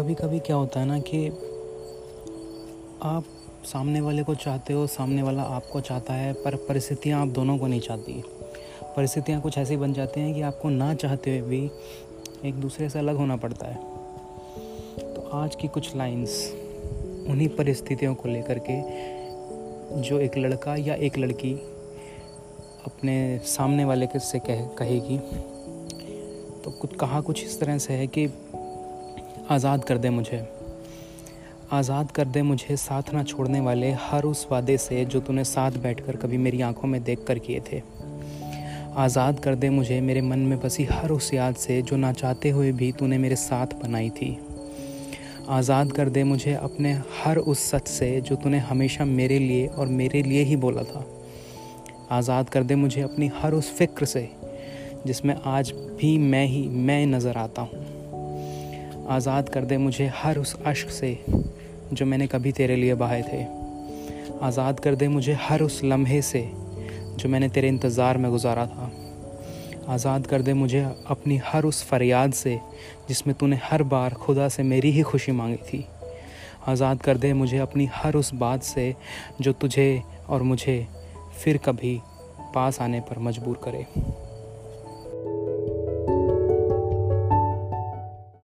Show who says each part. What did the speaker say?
Speaker 1: कभी कभी क्या होता है ना कि आप सामने वाले को चाहते हो, सामने वाला आपको चाहता है, पर परिस्थितियाँ आप दोनों को नहीं चाहती। परिस्थितियाँ कुछ ऐसी बन जाती हैं कि आपको ना चाहते हुए भी एक दूसरे से अलग होना पड़ता है। तो आज की कुछ लाइंस उन्हीं परिस्थितियों को लेकर के जो एक लड़का या एक लड़की अपने सामने वाले के से कह, कहेगी तो कुछ कहा कुछ इस तरह से है कि आज़ाद कर दे मुझे। आज़ाद कर दे मुझे साथ ना छोड़ने वाले हर उस वादे से जो तूने साथ बैठकर कभी मेरी आँखों में देख कर किए थे। आज़ाद कर दे मुझे मेरे मन में बसी हर उस याद से जो ना चाहते हुए भी तूने मेरे साथ बनाई थी। आज़ाद कर दे मुझे अपने हर उस सच से जो तूने हमेशा मेरे लिए और मेरे लिए ही बोला था। आज़ाद कर दे मुझे अपनी हर उस फ़िक्र से जिसमें आज भी मैं ही, मैं नज़र आता हूँ। आज़ाद कर दे मुझे हर उस अश्क से, जो मैंने कभी तेरे लिए बहाए थे। आज़ाद कर दे मुझे हर उस लम्हे से, जो मैंने तेरे इंतज़ार में गुजारा था। आज़ाद कर दे मुझे अपनी हर उस फरियाद से, जिसमें तूने हर बार खुदा से मेरी ही खुशी मांगी थी। आज़ाद कर दे मुझे अपनी हर उस बात से, जो तुझे और मुझे फिर कभी पास आने पर मजबूर करे।